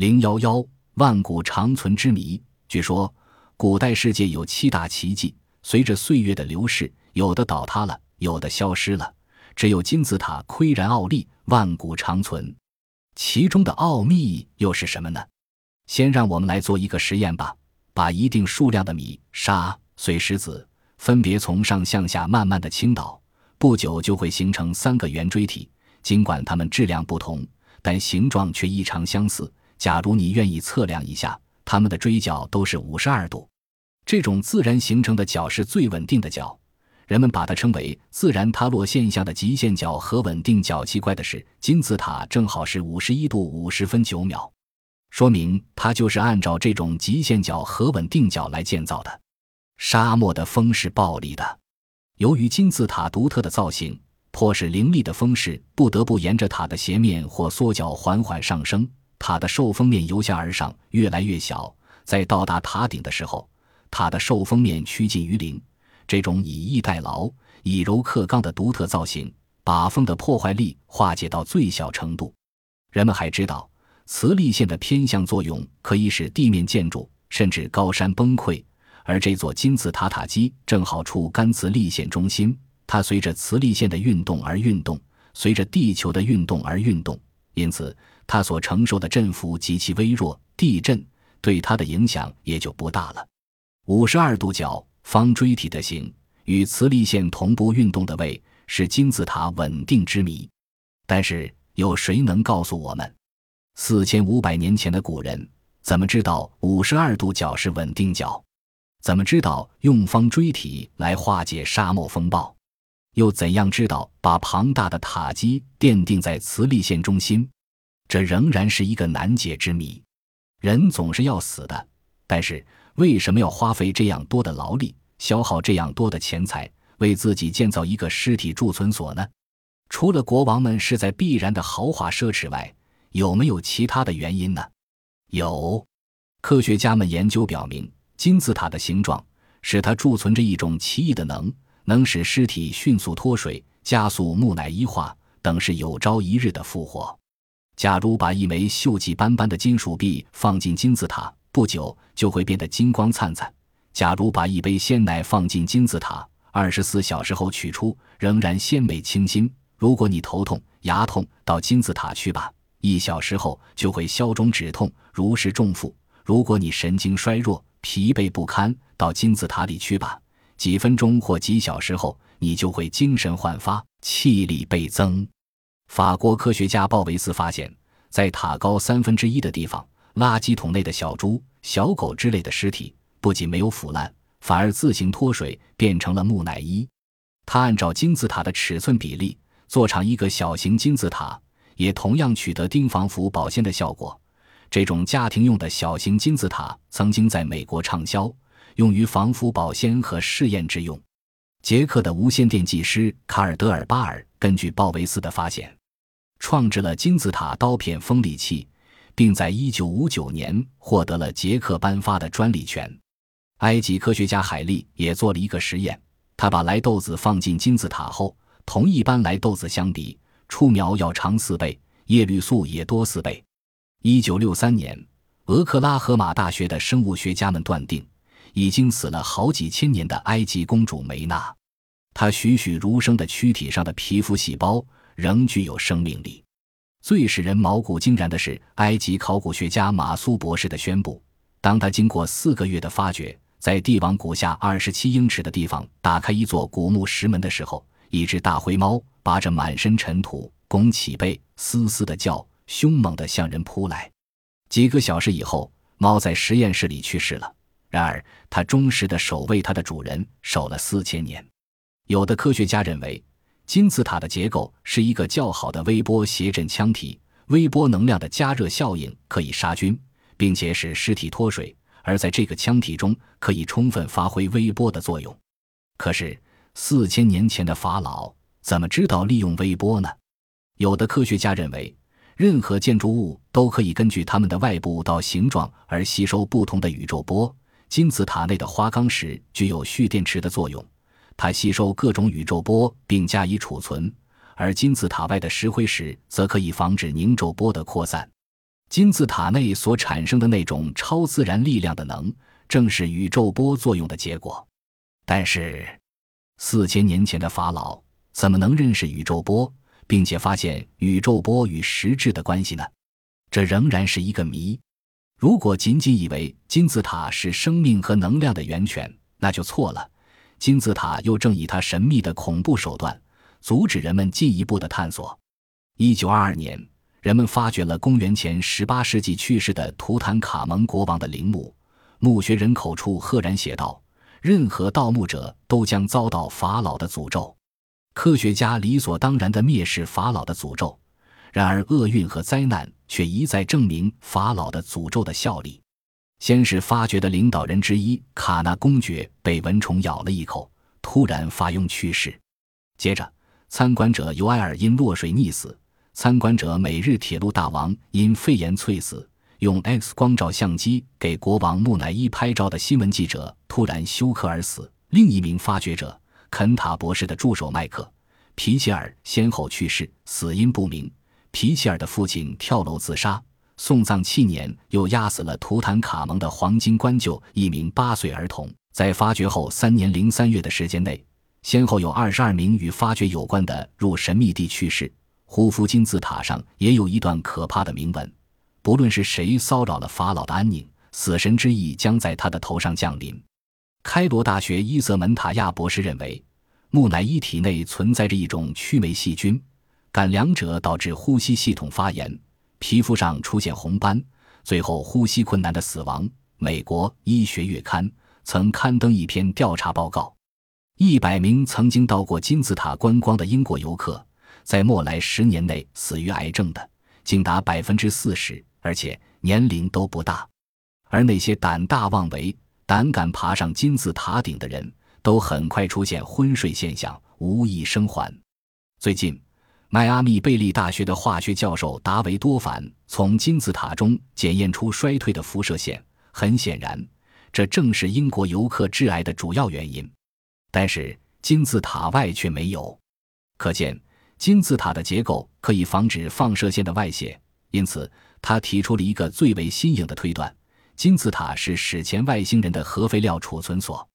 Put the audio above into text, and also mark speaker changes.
Speaker 1: 零幺幺万古长存之谜。据说，古代世界有七大奇迹，随着岁月的流逝，有的倒塌了，有的消失了，只有金字塔岿然傲立，万古长存。其中的奥秘又是什么呢？先让我们来做一个实验吧，把一定数量的米、沙、碎石子分别从上向下慢慢的倾倒，不久就会形成三个圆锥体。尽管它们质量不同，但形状却异常相似。假如你愿意测量一下，它们的锥角都是五十二度。这种自然形成的角是最稳定的角，人们把它称为自然塌落现象的极限角和稳定角。奇怪的是，金字塔正好是五十一度五十分九秒，说明它就是按照这种极限角和稳定角来建造的。沙漠的风是暴力的，由于金字塔独特的造型。迫使凌厉的风势不得不沿着塔的斜面或缩角缓缓上升，塔的受风面由下而上越来越小，在到达塔顶的时候，塔的受风面趋近于零。这种以逸待劳、以柔克刚的独特造型，把风的破坏力化解到最小程度。人们还知道，磁力线的偏向作用可以使地面建筑甚至高山崩溃，而这座金字塔塔基正好处干磁力线中心。它随着磁力线的运动而运动，随着地球的运动而运动，因此它所承受的振幅极其微弱，地震对它的影响也就不大了。五十二度角方锥体的形与磁力线同步运动的位，是金字塔稳定之谜。但是有谁能告诉我们，四千五百年前的古人怎么知道五十二度角是稳定角？怎么知道用方锥体来化解沙漠风暴？又怎样知道把庞大的塔基奠定在磁力线中心？这仍然是一个难解之谜。人总是要死的，但是为什么要花费这样多的劳力，消耗这样多的钱财，为自己建造一个尸体贮存所呢？除了国王们是在必然的豪华奢侈外，有没有其他的原因呢？有，科学家们研究表明，金字塔的形状使它贮存着一种奇异的能。能使尸体迅速脱水、加速木乃伊化等是有朝一日的复活。假如把一枚锈迹斑斑的金属币放进金字塔，不久就会变得金光灿灿。假如把一杯鲜奶放进金字塔，二十四小时后取出，仍然鲜美清新。如果你头痛、牙痛，到金字塔去吧，一小时后就会消肿止痛，如释重负。如果你神经衰弱、疲惫不堪，到金字塔里去吧。几分钟或几小时后，你就会精神焕发，气力倍增。法国科学家鲍维斯发现，在塔高三分之一的地方，垃圾桶内的小猪、小狗之类的尸体不仅没有腐烂，反而自行脱水，变成了木乃伊。他按照金字塔的尺寸比例做成一个小型金字塔，也同样取得丁防腐保鲜的效果。这种家庭用的小型金字塔曾经在美国畅销。用于防腐保鲜和试验之用。捷克的无线电技师卡尔德尔巴尔根据鲍维斯的发现，创制了金字塔刀片锋利器，并在1959年获得了捷克颁发的专利权。埃及科学家海利也做了一个实验，他把来豆子放进金字塔后，同一般来豆子相比，出苗要长四倍，叶绿素也多四倍。1963年，俄克拉荷马大学的生物学家们断定。已经死了好几千年的埃及公主梅娜，她栩栩如生的躯体上的皮肤细胞仍具有生命力。最使人毛骨惊然的是，埃及考古学家马苏博士的宣布：当他经过四个月的发掘，在帝王谷下二十七英尺的地方打开一座古墓石门的时候，一只大灰猫拔着满身尘土，拱起背，嘶嘶的叫，凶猛地向人扑来。几个小时以后，猫在实验室里去世了。然而，它忠实地守卫它的主人，守了四千年。有的科学家认为，金字塔的结构是一个较好的微波谐振腔体，微波能量的加热效应可以杀菌，并且使尸体脱水，而在这个腔体中可以充分发挥微波的作用。可是，四千年前的法老怎么知道利用微波呢？有的科学家认为。任何建筑物都可以根据它们的外部到形状而吸收不同的宇宙波。金字塔内的花岗石具有蓄电池的作用，它吸收各种宇宙波并加以储存；而金字塔外的石灰石则可以防止凝皱波的扩散。金字塔内所产生的那种超自然力量的能，正是宇宙波作用的结果。但是，四千年前的法老怎么能认识宇宙波，并且发现宇宙波与实质的关系呢？这仍然是一个谜。如果仅仅以为金字塔是生命和能量的源泉，那就错了。金字塔又正以它神秘的恐怖手段，阻止人们进一步的探索。一九二二年，人们发掘了公元前十八世纪去世的图坦卡蒙国王的陵墓，墓穴人口处赫然写道：“任何盗墓者都将遭到法老的诅咒。”科学家理所当然地蔑视法老的诅咒，然而厄运和灾难却一再证明法老的诅咒的效力。先是发掘的领导人之一卡纳公爵被蚊虫咬了一口，突然发痈去世。接着，参观者尤埃尔因落水溺死；参观者每日铁路大王因肺炎猝死；用 X 光照相机给国王木乃伊拍照的新闻记者突然休克而死；另一名发掘者肯塔博士的助手麦克皮切尔先后去世，死因不明。皮切尔的父亲跳楼自杀。送葬七年，又压死了图坦卡蒙的黄金棺柩一名八岁儿童。在发掘后三年零三月的时间内，先后有二十二名与发掘有关的入神秘地去世。胡夫金字塔上也有一段可怕的铭文：不论是谁骚扰了法老的安宁，死神之意将在他的头上降临。开罗大学伊泽门塔亚博士认为，木乃伊体内存在着一种曲霉细菌，感两者导致呼吸系统发炎。皮肤上出现红斑，最后呼吸困难的死亡。美国医学月刊曾刊登一篇调查报告：一百名曾经到过金字塔观光的英国游客，在莫来十年内死于癌症的，竟达百分之四十，而且年龄都不大。而那些胆大妄为、胆敢爬上金字塔顶的人，都很快出现昏睡现象，无一生还。最近。迈阿密贝利大学的化学教授达维多凡从金字塔中检验出衰退的辐射线，很显然，这正是英国游客致癌的主要原因。但是金字塔外却没有，可见金字塔的结构可以防止放射线的外泄。因此，他提出了一个最为新颖的推断：金字塔是史前外星人的核废料储存所。